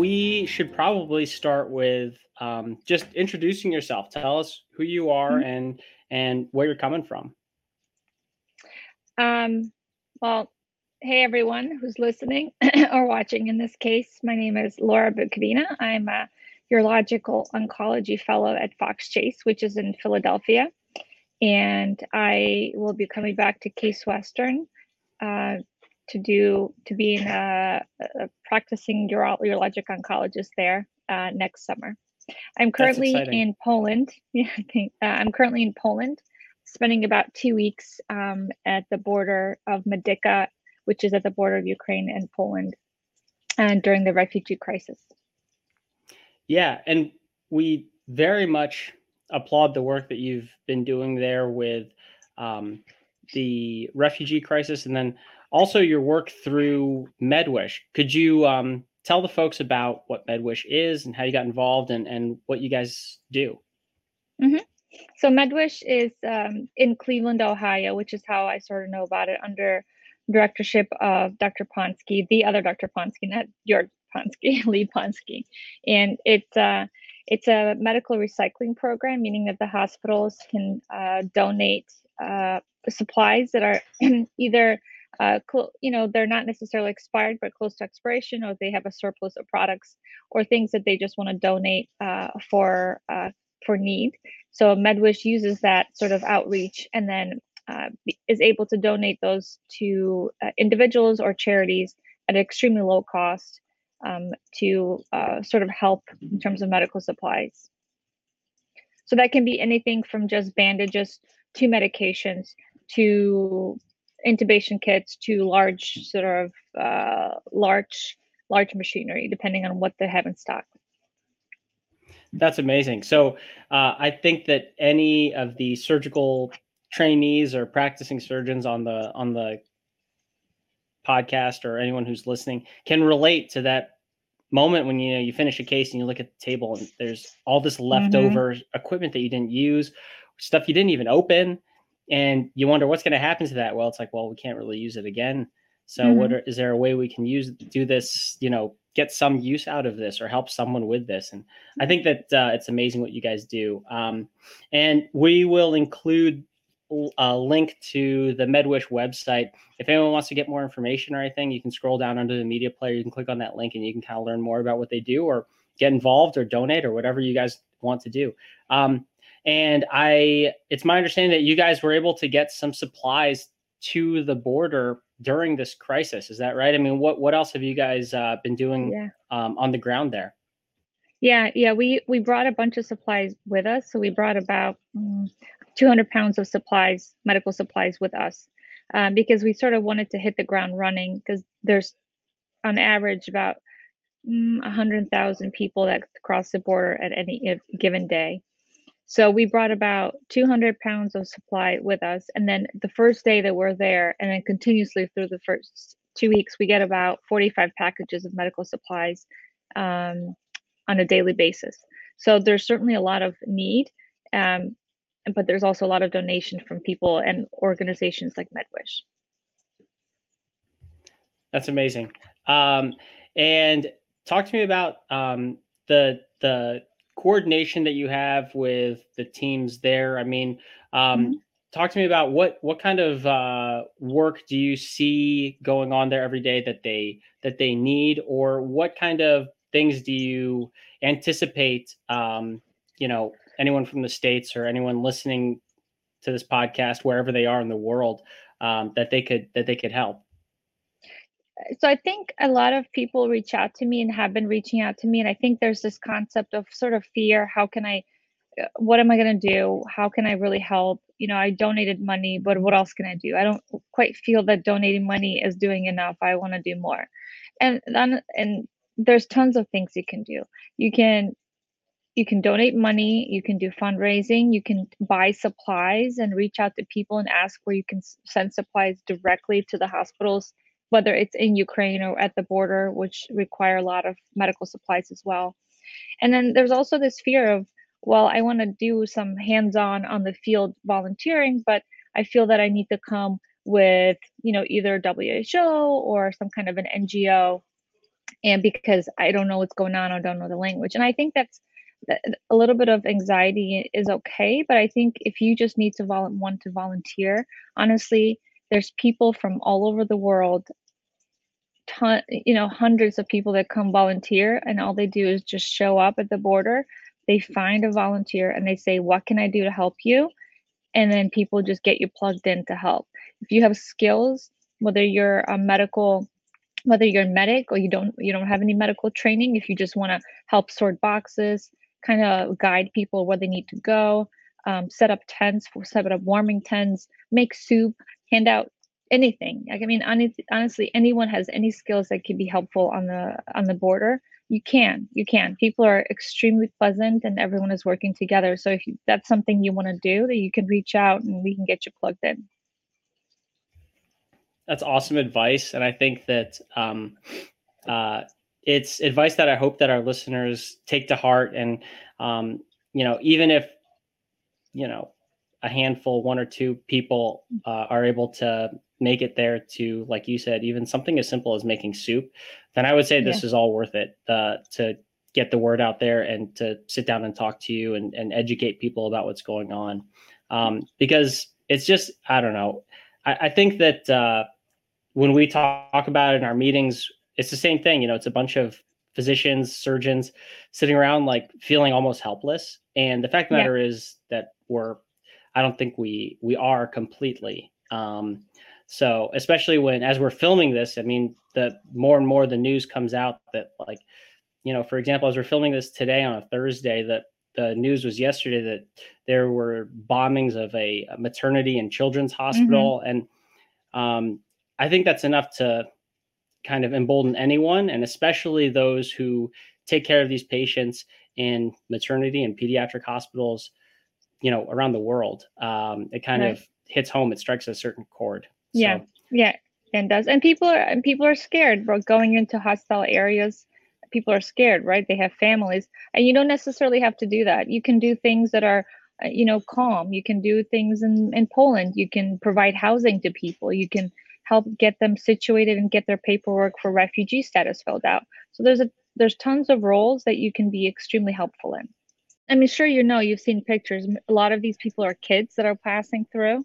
we should probably start with um, just introducing yourself. Tell us who you are mm-hmm. and and where you're coming from. Um, well, hey everyone who's listening or watching. In this case, my name is Laura Bukavina. I'm a urological oncology fellow at Fox Chase, which is in Philadelphia, and I will be coming back to Case Western uh, to do to be a, a practicing uro- urologic oncologist there uh, next summer. I'm currently in Poland. Yeah, I think uh, I'm currently in Poland, spending about two weeks um, at the border of Medyka, which is at the border of Ukraine and Poland, and during the refugee crisis. Yeah, and we very much applaud the work that you've been doing there with um, the refugee crisis, and then also your work through MedWish. Could you um, tell the folks about what MedWish is and how you got involved and, and what you guys do? Mm-hmm. So MedWish is um, in Cleveland, Ohio, which is how I sort of know about it under directorship of Dr. Ponsky, the other Dr. Ponsky, not your Ponsky, Lee Ponsky. And it's uh, it's a medical recycling program, meaning that the hospitals can uh, donate uh, supplies that are either uh, you know, they're not necessarily expired, but close to expiration, or they have a surplus of products or things that they just want to donate uh, for uh, for need. So MedWish uses that sort of outreach and then uh, is able to donate those to uh, individuals or charities at an extremely low cost um, to uh, sort of help in terms of medical supplies. So that can be anything from just bandages to medications to intubation kits to large sort of uh, large large machinery, depending on what they have in stock. That's amazing. So uh, I think that any of the surgical trainees or practicing surgeons on the on the podcast or anyone who's listening can relate to that moment when you know you finish a case and you look at the table and there's all this leftover mm-hmm. equipment that you didn't use, stuff you didn't even open and you wonder what's going to happen to that well it's like well we can't really use it again so mm-hmm. what are, is there a way we can use do this you know get some use out of this or help someone with this and i think that uh, it's amazing what you guys do um, and we will include a link to the medwish website if anyone wants to get more information or anything you can scroll down under the media player you can click on that link and you can kind of learn more about what they do or get involved or donate or whatever you guys want to do um, and I, it's my understanding that you guys were able to get some supplies to the border during this crisis. Is that right? I mean, what what else have you guys uh, been doing yeah. um, on the ground there? Yeah, yeah, we we brought a bunch of supplies with us. So we brought about um, 200 pounds of supplies, medical supplies, with us um, because we sort of wanted to hit the ground running because there's on average about um, 100,000 people that cross the border at any given day. So we brought about 200 pounds of supply with us. And then the first day that we're there, and then continuously through the first two weeks, we get about 45 packages of medical supplies um, on a daily basis. So there's certainly a lot of need, um, but there's also a lot of donation from people and organizations like MedWish. That's amazing. Um, and talk to me about um, the the coordination that you have with the teams there. I mean, um, mm-hmm. talk to me about what what kind of uh, work do you see going on there every day that they that they need, or what kind of things do you anticipate? Um, you know, anyone from the states or anyone listening to this podcast, wherever they are in the world, um, that they could that they could help so I think a lot of people reach out to me and have been reaching out to me. And I think there's this concept of sort of fear. How can I, uh, what am I going to do? How can I really help? You know, I donated money, but what else can I do? I don't quite feel that donating money is doing enough. I want to do more. And then, and there's tons of things you can do. You can, you can donate money, you can do fundraising, you can buy supplies and reach out to people and ask where you can send supplies directly to the hospitals whether it's in Ukraine or at the border, which require a lot of medical supplies as well. And then there's also this fear of, well, I want to do some hands on on the field volunteering, but I feel that I need to come with, you know, either WHO or some kind of an NGO. And because I don't know what's going on, I don't know the language. And I think that's a little bit of anxiety is okay. But I think if you just need to vol- want to volunteer, honestly, there's people from all over the world ton you know hundreds of people that come volunteer and all they do is just show up at the border they find a volunteer and they say what can i do to help you and then people just get you plugged in to help if you have skills whether you're a medical whether you're a medic or you don't you don't have any medical training if you just want to help sort boxes kind of guide people where they need to go um, set up tents set up warming tents make soup hand out anything. Like i mean honestly anyone has any skills that can be helpful on the on the border you can you can. People are extremely pleasant and everyone is working together. So if you, that's something you want to do that you can reach out and we can get you plugged in. That's awesome advice and i think that um, uh, it's advice that i hope that our listeners take to heart and um, you know even if you know a handful one or two people uh, are able to make it there to like you said even something as simple as making soup then i would say this yeah. is all worth it uh, to get the word out there and to sit down and talk to you and, and educate people about what's going on um, because it's just i don't know i, I think that uh, when we talk about it in our meetings it's the same thing you know it's a bunch of physicians surgeons sitting around like feeling almost helpless and the fact of the yeah. matter is that we're i don't think we we are completely um, so especially when as we're filming this, I mean, the more and more the news comes out that like, you know, for example, as we're filming this today on a Thursday, that the news was yesterday that there were bombings of a, maternity and children's hospital, mm-hmm. and um, I think that's enough to kind of embolden anyone, and especially those who take care of these patients in maternity and pediatric hospitals, you know, around the world. Um, it kind right. of hits home. It strikes a certain chord. Yeah, so. yeah, and does. And people are and people are scared, bro. Going into hostile areas, people are scared, right? They have families, and you don't necessarily have to do that. You can do things that are, uh, you know, calm. You can do things in in Poland. You can provide housing to people. You can help get them situated and get their paperwork for refugee status filled out. So there's a there's tons of roles that you can be extremely helpful in. I mean, sure, you know, you've seen pictures. A lot of these people are kids that are passing through.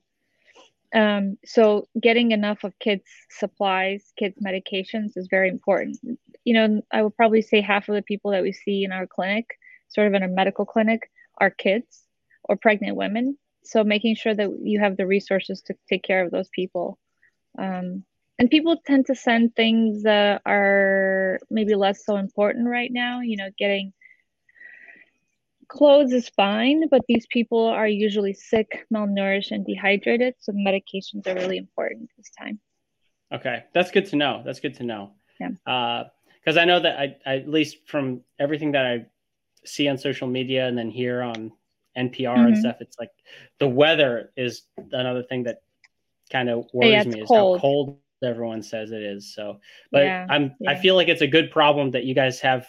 Um, so getting enough of kids supplies, kids medications is very important. You know, I would probably say half of the people that we see in our clinic, sort of in a medical clinic, are kids or pregnant women. So making sure that you have the resources to take care of those people. Um, and people tend to send things that are maybe less so important right now. You know, getting clothes is fine, but these people are usually sick, malnourished, and dehydrated. So medications are really important this time. Okay, that's good to know. That's good to know. Yeah. Because uh, I know that I, I, at least from everything that I see on social media and then here on NPR mm-hmm. and stuff, it's like the weather is another thing that kind of oh, worries yeah, me is cold. how cold everyone says it is. So, but yeah, I'm yeah. I feel like it's a good problem that you guys have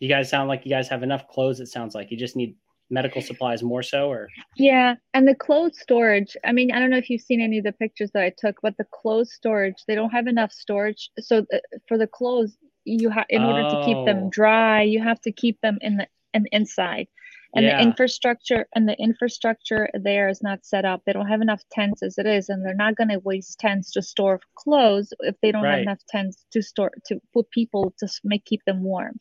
you guys sound like you guys have enough clothes it sounds like you just need medical supplies more so or yeah and the clothes storage i mean i don't know if you've seen any of the pictures that i took but the clothes storage they don't have enough storage so th- for the clothes you have in order oh. to keep them oh. dry you have to keep them in the in, inside and yeah. the infrastructure and the infrastructure there is not set up they don't have enough tents as it is and they're not going to waste tents to store clothes if they don't right. have enough tents to store to put people to make keep them warm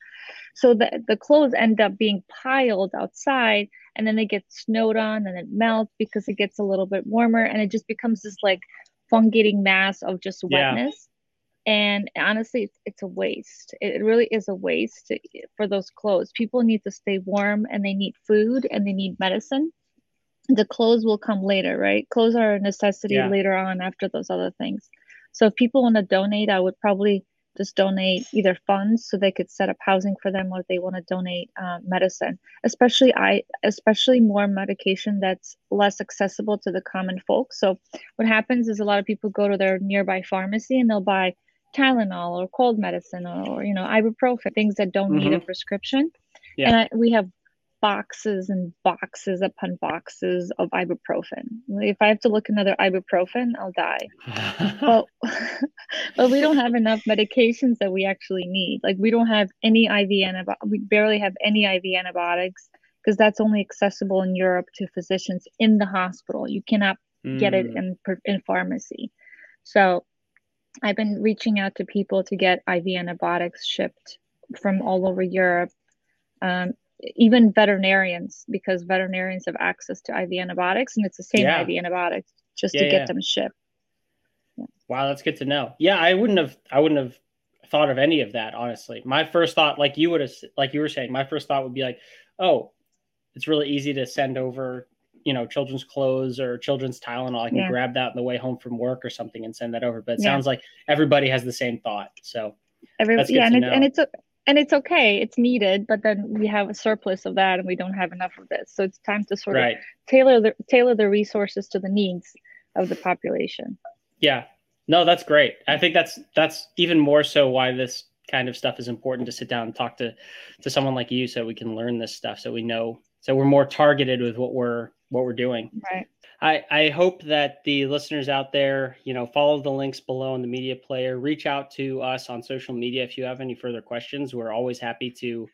so the, the clothes end up being piled outside and then they get snowed on and it melts because it gets a little bit warmer and it just becomes this like fungating mass of just wetness and honestly it's, it's a waste. It really is a waste for those clothes. People need to stay warm and they need food and they need medicine. The clothes will come later right? Clothes are a necessity yeah. later on after those other things. So if people want to donate i would probably just donate either funds so they could set up housing for them or they want to donate uh, medicine. Especially i especially more medication that's less accessible to the common folk. So what happens is a lot of people go to their nearby pharmacy and they'll buy Tylenol or cold medicine or, you know, ibuprofen, things that don't mm-hmm. need a mm-hmm. prescription. Yeah. And I, we have boxes and boxes upon boxes of ibuprofen. If I have to look another ibuprofen, I'll die. well, but we don't have enough medications that we actually need. Like we don't have any IV antibiotics. We barely have any IV antibiotics because that's only accessible in Europe to physicians in the hospital. You cannot mm. get it mm. in in pharmacy. So I've been reaching out to people to get IV antibiotics shipped from all over Europe. Um, even veterinarians, because veterinarians have access to IV antibiotics, and it's the same yeah. IV antibiotics just yeah, to get yeah. them shipped. Wow, that's good to know. Yeah, I wouldn't have, I wouldn't have thought of any of that honestly. My first thought, like you would have, like you were saying, my first thought would be like, oh, it's really easy to send over you know children's clothes or children's Tylenol. I can yeah. grab that on the way home from work or something and send that over. But it yeah. sounds like everybody has the same thought. So Every, yeah, and, it, and it's and it's okay. It's needed, but then we have a surplus of that, and we don't have enough of this. So it's time to sort right. of tailor the tailor the resources to the needs of the population. Yeah, no, that's great. I think that's that's even more so why this kind of stuff is important to sit down and talk to to someone like you, so we can learn this stuff, so we know, so we're more targeted with what we're what we're doing. Right. I, I hope that the listeners out there, you know, follow the links below in the media player. Reach out to us on social media if you have any further questions. We're always happy to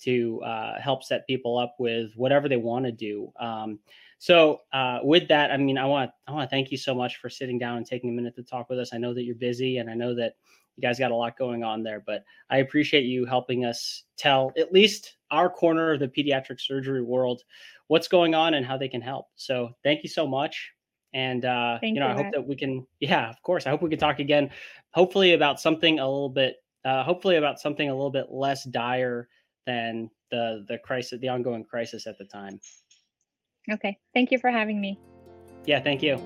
to uh, help set people up with whatever they want to do. Um, so uh, with that, I mean, I want I want to thank you so much for sitting down and taking a minute to talk with us. I know that you're busy, and I know that you guys got a lot going on there, but I appreciate you helping us tell at least our corner of the pediatric surgery world what's going on and how they can help. So thank you so much. And uh, you know, you, I hope that we can, yeah, of course. I hope we can talk again, hopefully about something a little bit, uh, hopefully about something a little bit less dire than the the crisis, the ongoing crisis at the time. Okay. Thank you for having me. Yeah, thank you.